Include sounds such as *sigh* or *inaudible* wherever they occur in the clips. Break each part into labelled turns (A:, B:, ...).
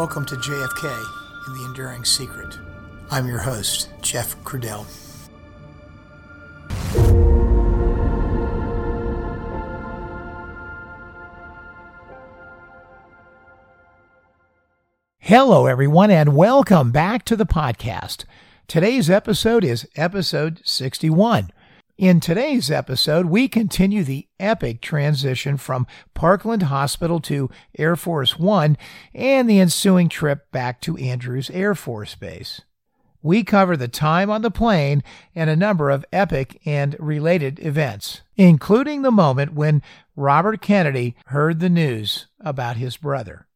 A: Welcome to JFK and the Enduring Secret. I'm your host, Jeff Crudell. Hello, everyone, and welcome back to the podcast. Today's episode is episode 61. In today's episode, we continue the epic transition from Parkland Hospital to Air Force One and the ensuing trip back to Andrews Air Force Base. We cover the time on the plane and a number of epic and related events, including the moment when Robert Kennedy heard the news about his brother.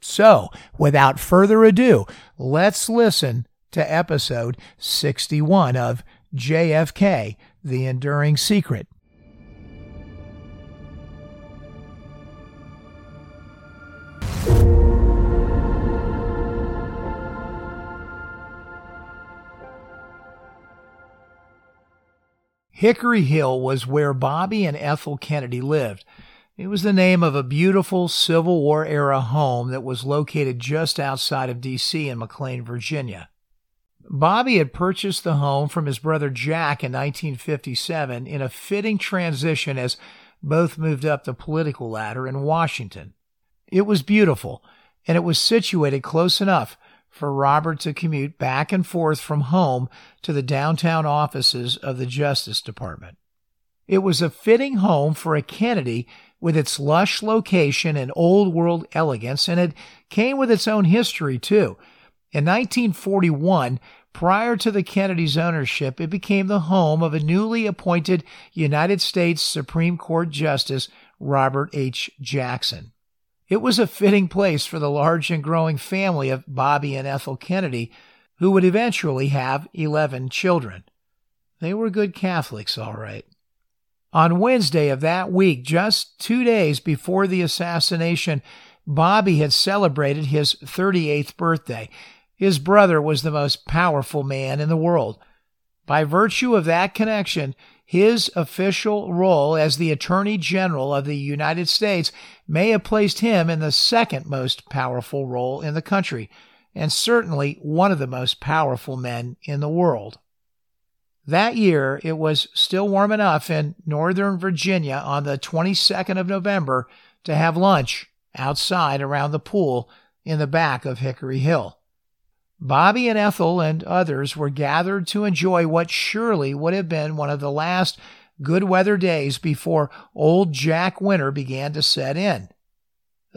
A: So, without further ado, let's listen to episode 61 of JFK the Enduring Secret. Hickory Hill was where Bobby and Ethel Kennedy lived. It was the name of a beautiful Civil War era home that was located just outside of D.C. in McLean, Virginia. Bobby had purchased the home from his brother Jack in 1957 in a fitting transition as both moved up the political ladder in Washington. It was beautiful, and it was situated close enough for Robert to commute back and forth from home to the downtown offices of the Justice Department. It was a fitting home for a Kennedy with its lush location and old world elegance, and it came with its own history, too. In 1941, prior to the Kennedys' ownership, it became the home of a newly appointed United States Supreme Court Justice, Robert H. Jackson. It was a fitting place for the large and growing family of Bobby and Ethel Kennedy, who would eventually have 11 children. They were good Catholics, all right. On Wednesday of that week, just two days before the assassination, Bobby had celebrated his 38th birthday. His brother was the most powerful man in the world. By virtue of that connection, his official role as the Attorney General of the United States may have placed him in the second most powerful role in the country, and certainly one of the most powerful men in the world. That year, it was still warm enough in Northern Virginia on the 22nd of November to have lunch outside around the pool in the back of Hickory Hill. Bobby and Ethel and others were gathered to enjoy what surely would have been one of the last good weather days before old Jack Winter began to set in.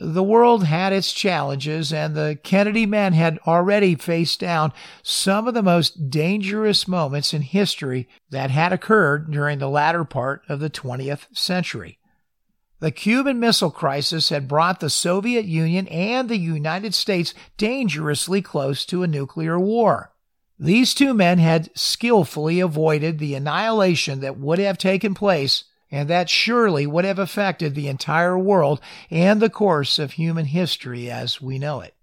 A: The world had its challenges, and the Kennedy men had already faced down some of the most dangerous moments in history that had occurred during the latter part of the 20th century. The Cuban Missile Crisis had brought the Soviet Union and the United States dangerously close to a nuclear war. These two men had skillfully avoided the annihilation that would have taken place and that surely would have affected the entire world and the course of human history as we know it.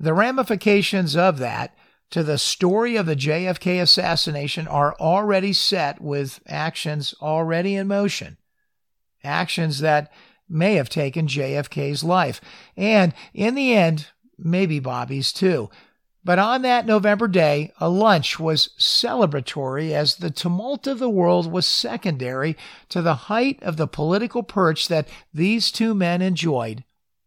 A: The ramifications of that to the story of the JFK assassination are already set with actions already in motion actions that may have taken JFK's life, and in the end, maybe Bobby's too. But on that November day, a lunch was celebratory as the tumult of the world was secondary to the height of the political perch that these two men enjoyed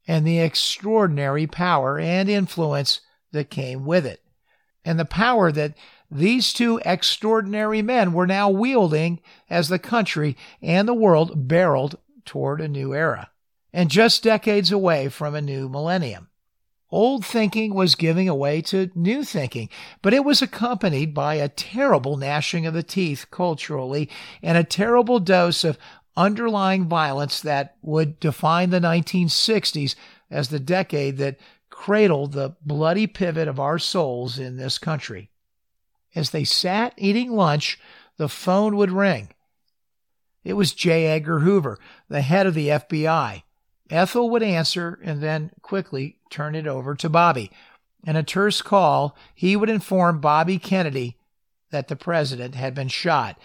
A: and the extraordinary power and influence that came with it. And the power that these two extraordinary men were now wielding as the country and the world barreled toward a new era, and just decades away from a new millennium. Old thinking was giving way to new thinking, but it was accompanied by a terrible gnashing of the teeth culturally and a terrible dose of underlying violence that would define the 1960s as the decade that cradled the bloody pivot of our souls in this country. As they sat eating lunch, the phone would ring. It was J. Edgar Hoover, the head of the FBI. Ethel would answer and then quickly turn it over to Bobby. In a terse call, he would inform Bobby Kennedy that the president had been shot,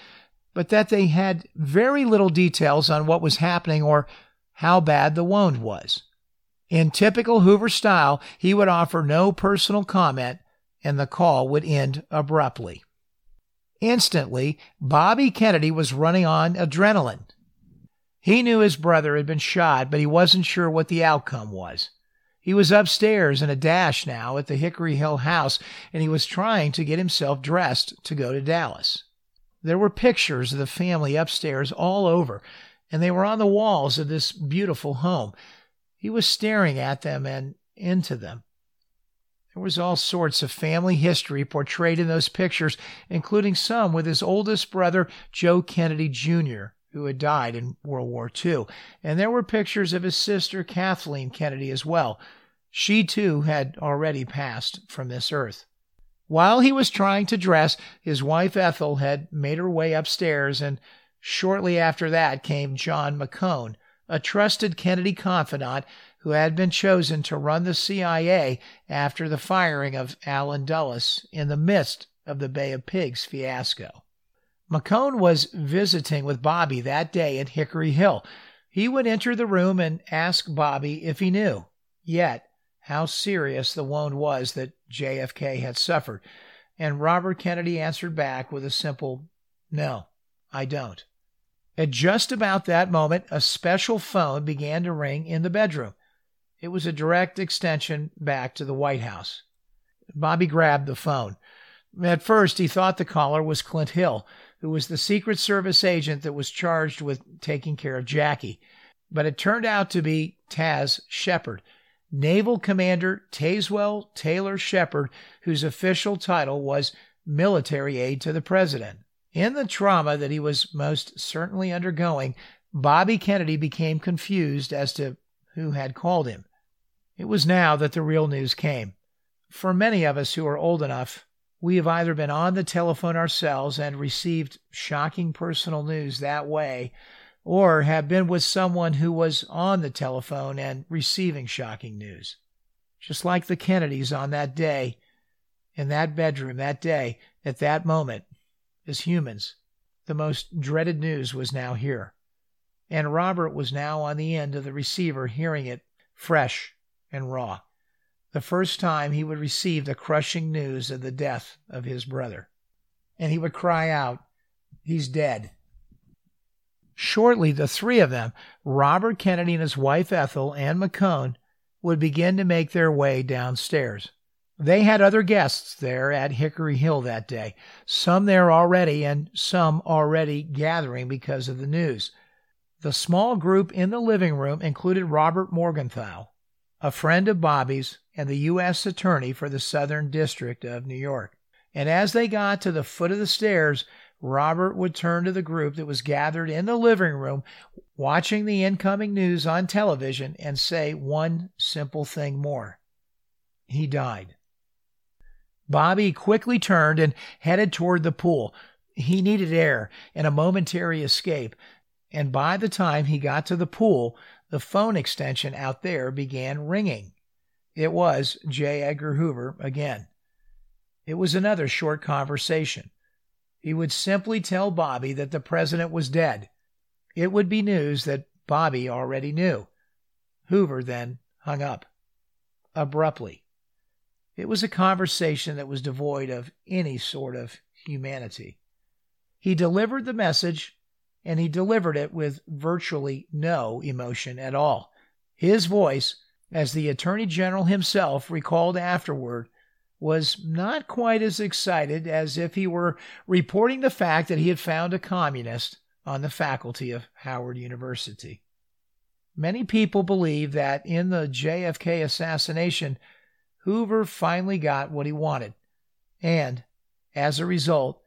A: but that they had very little details on what was happening or how bad the wound was. In typical Hoover style, he would offer no personal comment and the call would end abruptly. Instantly, Bobby Kennedy was running on adrenaline. He knew his brother had been shot, but he wasn't sure what the outcome was. He was upstairs in a dash now at the Hickory Hill house, and he was trying to get himself dressed to go to Dallas. There were pictures of the family upstairs all over, and they were on the walls of this beautiful home. He was staring at them and into them. There was all sorts of family history portrayed in those pictures, including some with his oldest brother, Joe Kennedy Jr., who had died in World War II. And there were pictures of his sister, Kathleen Kennedy, as well. She, too, had already passed from this earth. While he was trying to dress, his wife Ethel had made her way upstairs, and shortly after that came John McCone, a trusted Kennedy confidant who had been chosen to run the CIA after the firing of Allen Dulles in the midst of the Bay of Pigs fiasco. McCone was visiting with Bobby that day at Hickory Hill. He would enter the room and ask Bobby if he knew yet how serious the wound was that JFK had suffered, and Robert Kennedy answered back with a simple, No, I don't. At just about that moment, a special phone began to ring in the bedroom. It was a direct extension back to the White House. Bobby grabbed the phone. At first, he thought the caller was Clint Hill, who was the Secret Service agent that was charged with taking care of Jackie. But it turned out to be Taz Shepard, Naval Commander Tazewell Taylor Shepard, whose official title was Military Aide to the President. In the trauma that he was most certainly undergoing, Bobby Kennedy became confused as to who had called him. It was now that the real news came. For many of us who are old enough, we have either been on the telephone ourselves and received shocking personal news that way, or have been with someone who was on the telephone and receiving shocking news. Just like the Kennedys on that day, in that bedroom that day, at that moment, as humans, the most dreaded news was now here. And Robert was now on the end of the receiver hearing it fresh and raw, the first time he would receive the crushing news of the death of his brother. And he would cry out, He's dead. Shortly, the three of them, Robert Kennedy and his wife Ethel and McCone, would begin to make their way downstairs. They had other guests there at Hickory Hill that day, some there already and some already gathering because of the news. The small group in the living room included Robert Morgenthau, a friend of Bobby's and the U.S. Attorney for the Southern District of New York. And as they got to the foot of the stairs, Robert would turn to the group that was gathered in the living room watching the incoming news on television and say one simple thing more. He died. Bobby quickly turned and headed toward the pool. He needed air and a momentary escape, and by the time he got to the pool, the phone extension out there began ringing. It was J. Edgar Hoover again. It was another short conversation. He would simply tell Bobby that the president was dead. It would be news that Bobby already knew. Hoover then hung up abruptly. It was a conversation that was devoid of any sort of humanity. He delivered the message and he delivered it with virtually no emotion at all. His voice, as the Attorney General himself recalled afterward, was not quite as excited as if he were reporting the fact that he had found a communist on the faculty of Howard University. Many people believe that in the JFK assassination, Hoover finally got what he wanted, and as a result,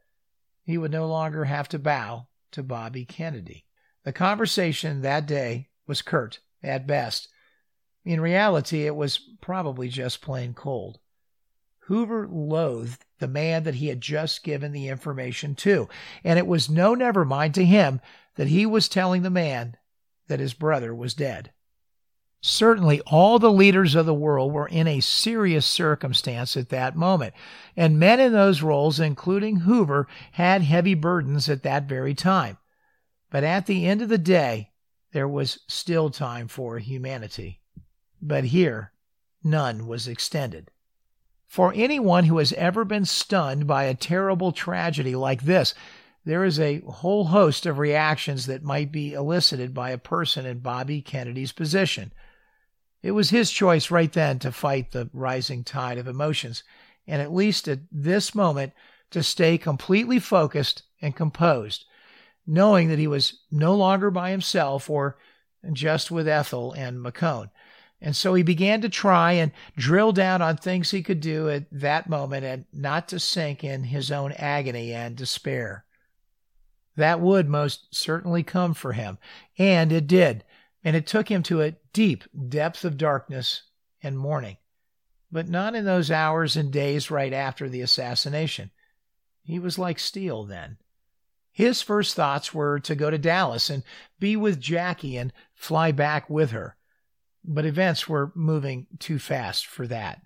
A: he would no longer have to bow to Bobby Kennedy. The conversation that day was curt at best. In reality, it was probably just plain cold. Hoover loathed the man that he had just given the information to, and it was no never mind to him that he was telling the man that his brother was dead. Certainly, all the leaders of the world were in a serious circumstance at that moment, and men in those roles, including Hoover, had heavy burdens at that very time. But at the end of the day, there was still time for humanity. but here none was extended. For anyone who has ever been stunned by a terrible tragedy like this, there is a whole host of reactions that might be elicited by a person in Bobby Kennedy's position. It was his choice right then to fight the rising tide of emotions, and at least at this moment to stay completely focused and composed, knowing that he was no longer by himself or just with Ethel and McCone. And so he began to try and drill down on things he could do at that moment and not to sink in his own agony and despair. That would most certainly come for him, and it did and it took him to a deep depth of darkness and mourning, but not in those hours and days right after the assassination. He was like steel then. His first thoughts were to go to Dallas and be with Jackie and fly back with her. But events were moving too fast for that.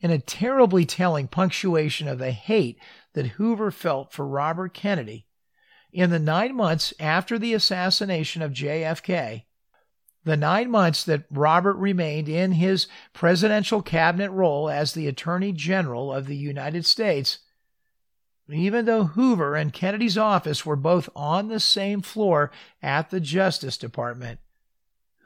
A: In a terribly telling punctuation of the hate that Hoover felt for Robert Kennedy, in the nine months after the assassination of JFK, the nine months that Robert remained in his presidential cabinet role as the Attorney General of the United States, even though Hoover and Kennedy's office were both on the same floor at the Justice Department,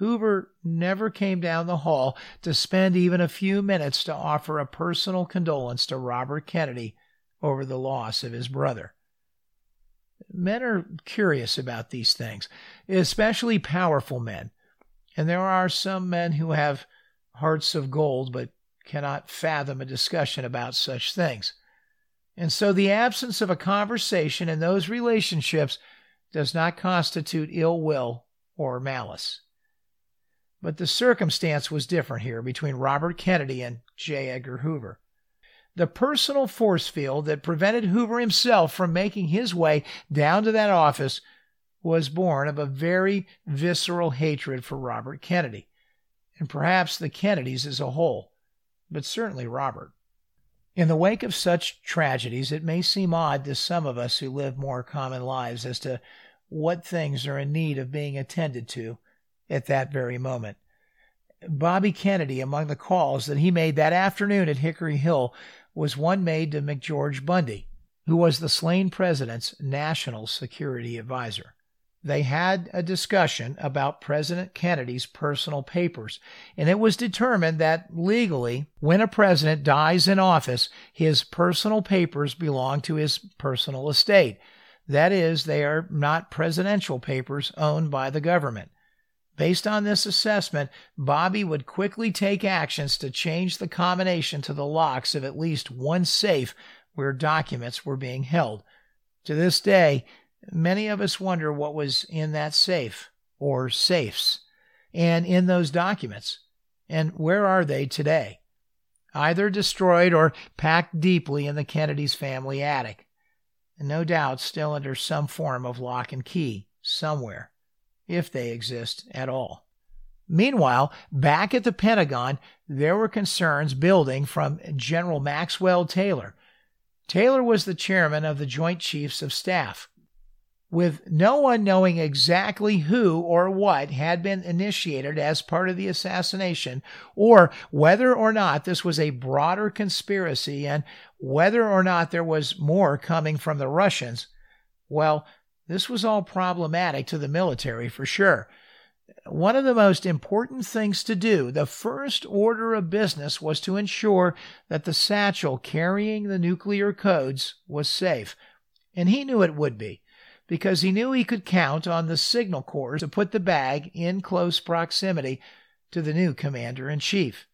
A: Hoover never came down the hall to spend even a few minutes to offer a personal condolence to Robert Kennedy over the loss of his brother. Men are curious about these things, especially powerful men and there are some men who have hearts of gold but cannot fathom a discussion about such things. And so the absence of a conversation in those relationships does not constitute ill will or malice. But the circumstance was different here between Robert Kennedy and J. Edgar Hoover. The personal force field that prevented Hoover himself from making his way down to that office was born of a very visceral hatred for Robert Kennedy, and perhaps the Kennedys as a whole, but certainly Robert. In the wake of such tragedies, it may seem odd to some of us who live more common lives as to what things are in need of being attended to at that very moment. Bobby Kennedy, among the calls that he made that afternoon at Hickory Hill, was one made to McGeorge Bundy, who was the slain president's national security advisor they had a discussion about President Kennedy's personal papers, and it was determined that legally, when a president dies in office, his personal papers belong to his personal estate. That is, they are not presidential papers owned by the government. Based on this assessment, Bobby would quickly take actions to change the combination to the locks of at least one safe where documents were being held. To this day, Many of us wonder what was in that safe or safes and in those documents. And where are they today? Either destroyed or packed deeply in the Kennedy's family attic. And no doubt still under some form of lock and key somewhere, if they exist at all. Meanwhile, back at the Pentagon, there were concerns building from General Maxwell Taylor. Taylor was the chairman of the Joint Chiefs of Staff with no one knowing exactly who or what had been initiated as part of the assassination, or whether or not this was a broader conspiracy and whether or not there was more coming from the Russians, well, this was all problematic to the military for sure. One of the most important things to do, the first order of business, was to ensure that the satchel carrying the nuclear codes was safe. And he knew it would be because he knew he could count on the signal corps to put the bag in close proximity to the new commander in chief.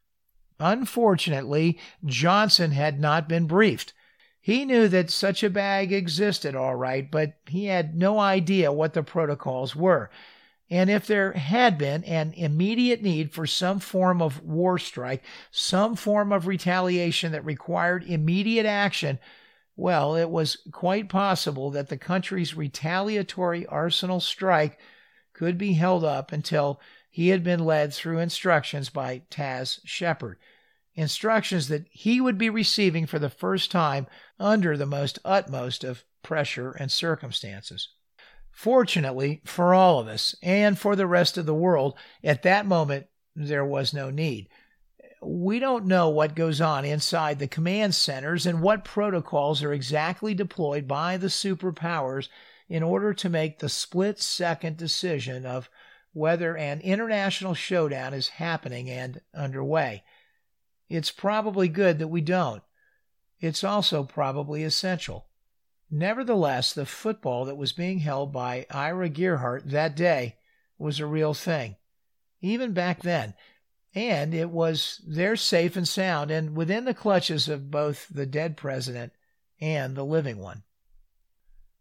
A: Unfortunately, Johnson had not been briefed. He knew that such a bag existed all right, but he had no idea what the protocols were. And if there had been an immediate need for some form of war strike, some form of retaliation that required immediate action, well, it was quite possible that the country's retaliatory arsenal strike could be held up until he had been led through instructions by Taz Shepard, instructions that he would be receiving for the first time under the most utmost of pressure and circumstances. Fortunately for all of us and for the rest of the world, at that moment, there was no need. We don't know what goes on inside the command centers and what protocols are exactly deployed by the superpowers in order to make the split second decision of whether an international showdown is happening and underway. It's probably good that we don't. It's also probably essential. Nevertheless, the football that was being held by Ira Gearhart that day was a real thing, even back then, and it was there safe and sound and within the clutches of both the dead president and the living one.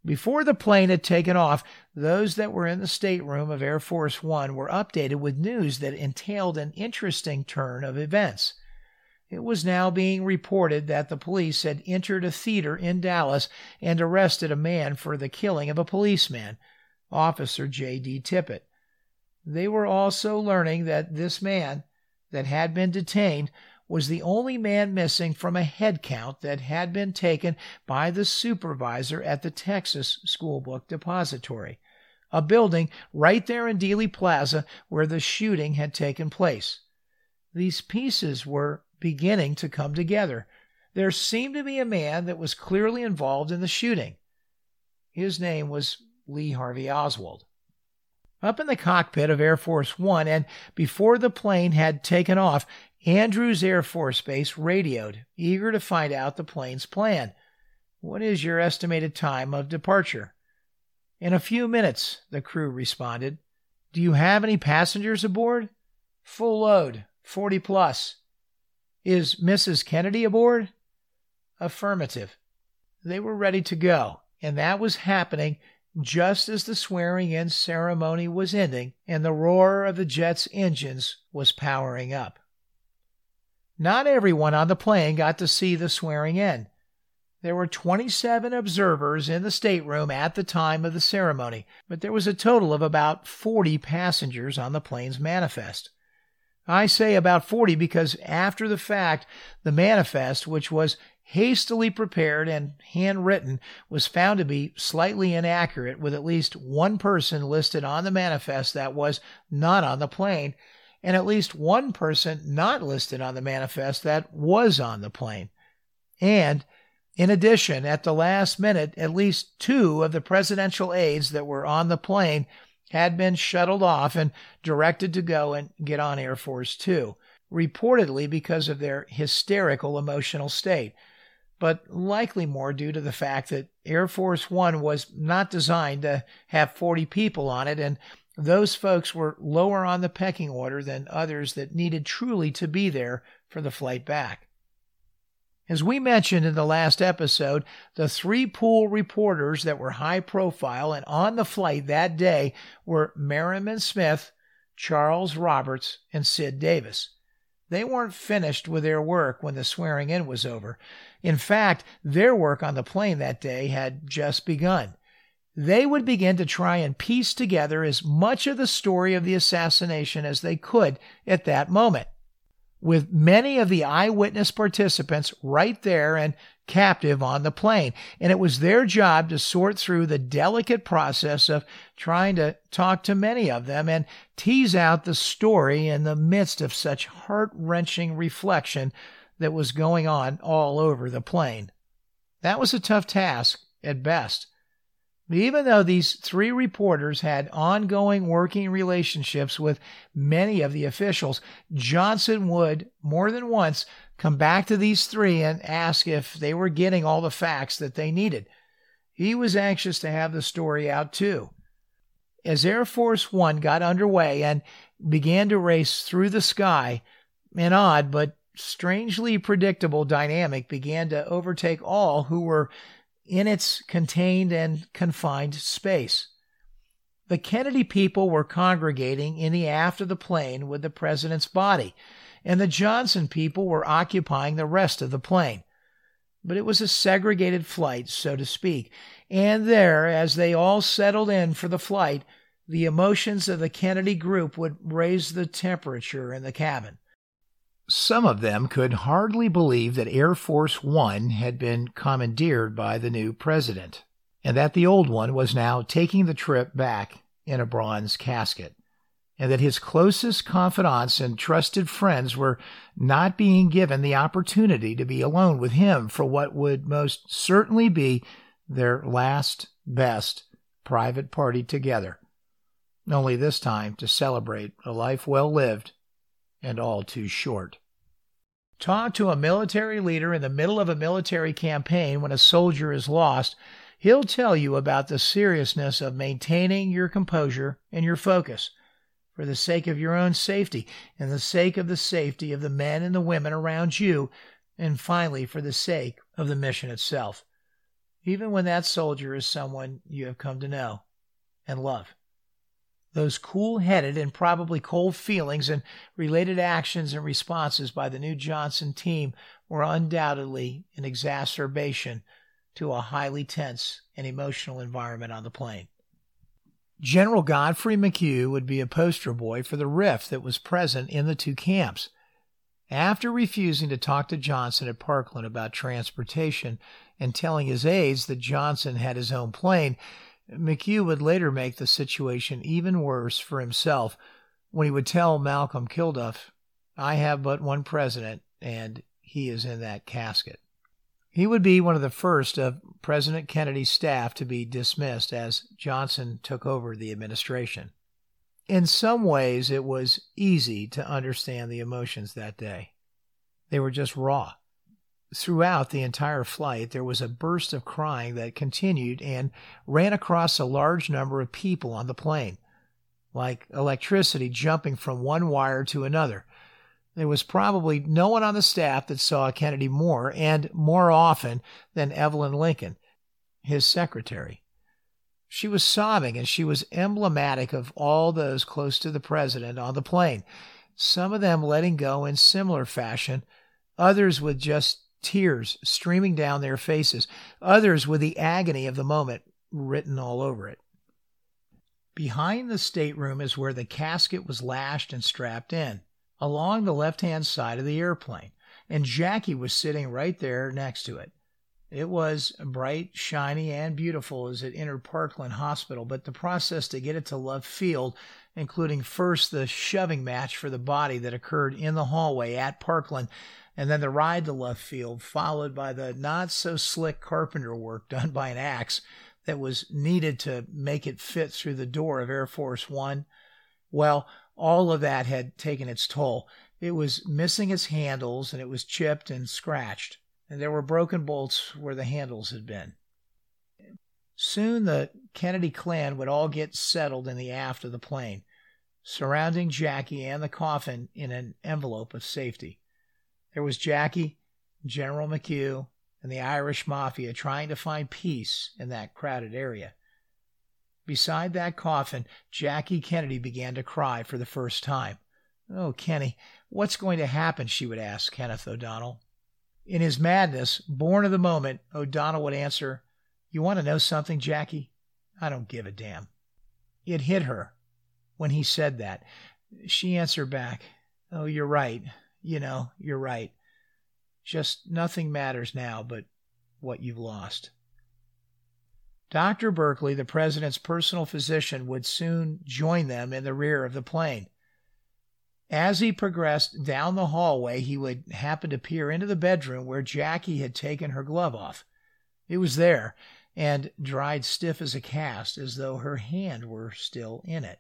A: Before the plane had taken off, those that were in the stateroom of Air Force One were updated with news that entailed an interesting turn of events. It was now being reported that the police had entered a theater in Dallas and arrested a man for the killing of a policeman, Officer J.D. Tippit. They were also learning that this man that had been detained was the only man missing from a head count that had been taken by the supervisor at the Texas Schoolbook Depository, a building right there in Dealey Plaza where the shooting had taken place. These pieces were beginning to come together. There seemed to be a man that was clearly involved in the shooting. His name was Lee Harvey Oswald. Up in the cockpit of Air Force One, and before the plane had taken off, Andrews Air Force Base radioed, eager to find out the plane's plan. What is your estimated time of departure? In a few minutes, the crew responded. Do you have any passengers aboard? Full load, 40 plus. Is Mrs. Kennedy aboard? Affirmative. They were ready to go, and that was happening just as the swearing in ceremony was ending and the roar of the jet's engines was powering up. Not everyone on the plane got to see the swearing in. There were 27 observers in the stateroom at the time of the ceremony, but there was a total of about 40 passengers on the plane's manifest. I say about 40 because after the fact, the manifest, which was hastily prepared and handwritten, was found to be slightly inaccurate, with at least one person listed on the manifest that was not on the plane, and at least one person not listed on the manifest that was on the plane. And in addition, at the last minute, at least two of the presidential aides that were on the plane had been shuttled off and directed to go and get on Air Force Two, reportedly because of their hysterical emotional state, but likely more due to the fact that Air Force One was not designed to have 40 people on it and those folks were lower on the pecking order than others that needed truly to be there for the flight back. As we mentioned in the last episode, the three pool reporters that were high profile and on the flight that day were Merriman Smith, Charles Roberts, and Sid Davis. They weren't finished with their work when the swearing in was over. In fact, their work on the plane that day had just begun they would begin to try and piece together as much of the story of the assassination as they could at that moment. With many of the eyewitness participants right there and captive on the plane. And it was their job to sort through the delicate process of trying to talk to many of them and tease out the story in the midst of such heart wrenching reflection that was going on all over the plane. That was a tough task at best. Even though these three reporters had ongoing working relationships with many of the officials, Johnson would, more than once, come back to these three and ask if they were getting all the facts that they needed. He was anxious to have the story out too. As Air Force One got underway and began to race through the sky, an odd but strangely predictable dynamic began to overtake all who were in its contained and confined space. The Kennedy people were congregating in the aft of the plane with the president's body, and the Johnson people were occupying the rest of the plane. But it was a segregated flight, so to speak, and there, as they all settled in for the flight, the emotions of the Kennedy group would raise the temperature in the cabin. Some of them could hardly believe that Air Force One had been commandeered by the new president, and that the old one was now taking the trip back in a bronze casket. And that his closest confidants and trusted friends were not being given the opportunity to be alone with him for what would most certainly be their last best private party together, only this time to celebrate a life well lived and all too short. Talk to a military leader in the middle of a military campaign when a soldier is lost. He'll tell you about the seriousness of maintaining your composure and your focus for the sake of your own safety and the sake of the safety of the men and the women around you, and finally for the sake of the mission itself, even when that soldier is someone you have come to know and love. Those cool headed and probably cold feelings and related actions and responses by the new Johnson team were undoubtedly an exacerbation to a highly tense and emotional environment on the plane. General Godfrey McHugh would be a poster boy for the rift that was present in the two camps. After refusing to talk to Johnson at Parkland about transportation and telling his aides that Johnson had his own plane, McHugh would later make the situation even worse for himself when he would tell Malcolm Kilduff, I have but one president, and he is in that casket. He would be one of the first of President Kennedy's staff to be dismissed as Johnson took over the administration. In some ways, it was easy to understand the emotions that day. They were just raw. Throughout the entire flight, there was a burst of crying that continued and ran across a large number of people on the plane, like electricity jumping from one wire to another. There was probably no one on the staff that saw Kennedy more and more often than Evelyn Lincoln, his secretary. She was sobbing and she was emblematic of all those close to the president on the plane, some of them letting go in similar fashion, others with just tears streaming down their faces, others with the agony of the moment written all over it. Behind the stateroom is where the casket was lashed and strapped in along the left hand side of the airplane, and Jackie was sitting right there next to it. It was bright, shiny, and beautiful as it entered Parkland Hospital, but the process to get it to Love Field, including first the shoving match for the body that occurred in the hallway at Parkland, and then the ride to Love Field, followed by the not so slick carpenter work *laughs* done by an axe that was needed to make it fit through the door of Air Force One. Well, all of that had taken its toll. It was missing its handles and it was chipped and scratched, and there were broken bolts where the handles had been. Soon the Kennedy clan would all get settled in the aft of the plane, surrounding Jackie and the coffin in an envelope of safety. There was Jackie, General McHugh, and the Irish Mafia trying to find peace in that crowded area. Beside that coffin, Jackie Kennedy began to cry for the first time. Oh, Kenny, what's going to happen? she would ask Kenneth O'Donnell. In his madness, born of the moment, O'Donnell would answer, You want to know something, Jackie? I don't give a damn. It hit her when he said that. She answered back, Oh, you're right. You know, you're right. Just nothing matters now but what you've lost. Dr. Burkley, the president's personal physician, would soon join them in the rear of the plane. As he progressed down the hallway, he would happen to peer into the bedroom where Jackie had taken her glove off. It was there, and dried stiff as a cast, as though her hand were still in it.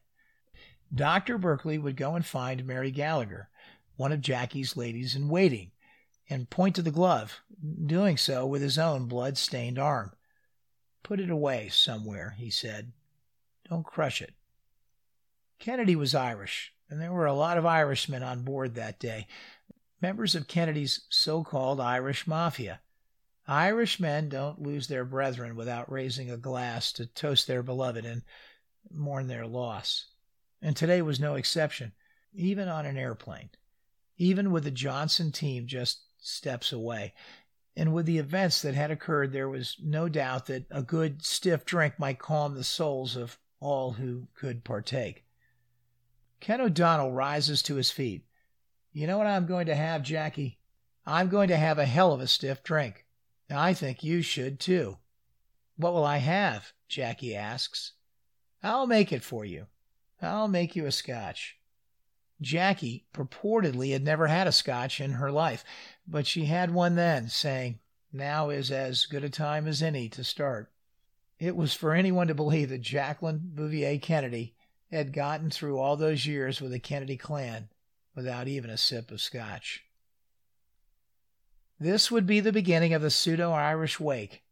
A: Dr. Burkley would go and find Mary Gallagher, one of Jackie's ladies in waiting, and point to the glove, doing so with his own blood stained arm. Put it away somewhere, he said. Don't crush it. Kennedy was Irish, and there were a lot of Irishmen on board that day, members of Kennedy's so called Irish Mafia. Irish men don't lose their brethren without raising a glass to toast their beloved and mourn their loss. And today was no exception, even on an airplane, even with the Johnson team just steps away. And with the events that had occurred, there was no doubt that a good stiff drink might calm the souls of all who could partake. Ken O'Donnell rises to his feet. You know what I'm going to have, Jackie? I'm going to have a hell of a stiff drink. I think you should too. What will I have? Jackie asks. I'll make it for you. I'll make you a scotch. Jackie purportedly had never had a scotch in her life, but she had one then, saying, Now is as good a time as any to start. It was for anyone to believe that Jacqueline Bouvier Kennedy had gotten through all those years with the Kennedy clan without even a sip of scotch. This would be the beginning of the pseudo Irish wake.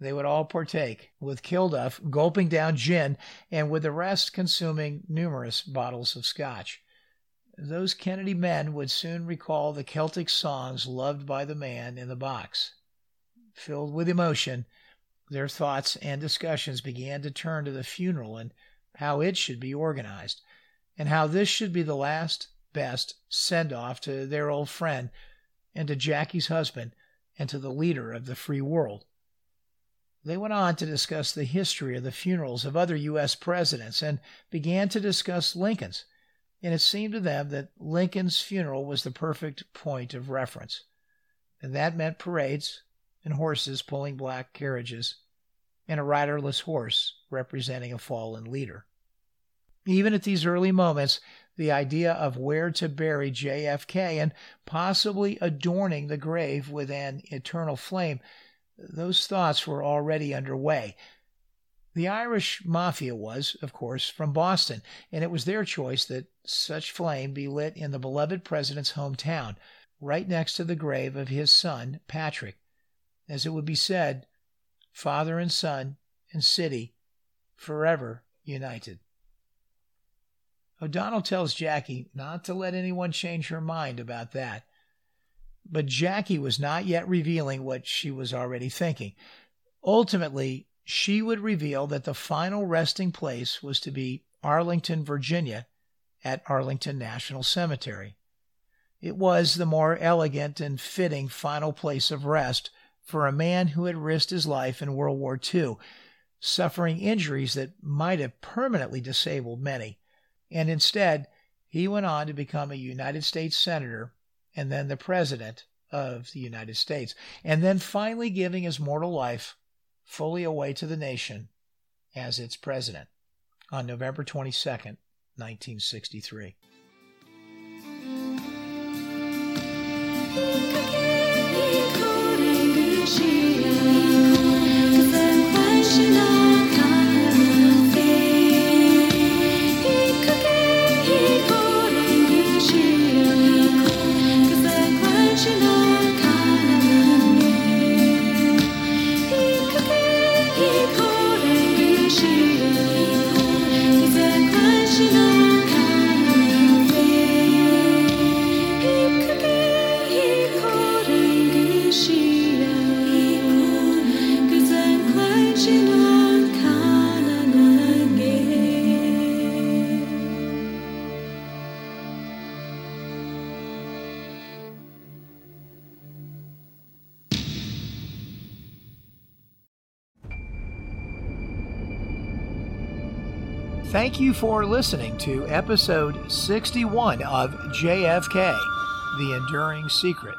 A: They would all partake, with Kilduff gulping down gin and with the rest consuming numerous bottles of scotch. Those Kennedy men would soon recall the Celtic songs loved by the man in the box. Filled with emotion, their thoughts and discussions began to turn to the funeral and how it should be organized, and how this should be the last, best send off to their old friend and to Jackie's husband and to the leader of the free world. They went on to discuss the history of the funerals of other U.S. presidents and began to discuss Lincoln's, and it seemed to them that Lincoln's funeral was the perfect point of reference. And that meant parades and horses pulling black carriages and a riderless horse representing a fallen leader. Even at these early moments, the idea of where to bury JFK and possibly adorning the grave with an eternal flame, those thoughts were already underway. The Irish Mafia was, of course, from Boston, and it was their choice that such flame be lit in the beloved president's hometown, right next to the grave of his son, Patrick. As it would be said, father and son and city forever united. O'Donnell tells Jackie not to let anyone change her mind about that. But Jackie was not yet revealing what she was already thinking. Ultimately, she would reveal that the final resting place was to be Arlington, Virginia, at Arlington National Cemetery. It was the more elegant and fitting final place of rest for a man who had risked his life in World War II, suffering injuries that might have permanently disabled many and instead he went on to become a United States Senator and then the President of the United States, and then finally giving his mortal life fully away to the nation as its President on November 22nd, 1963. You for listening to episode 61 of JFK The Enduring Secret.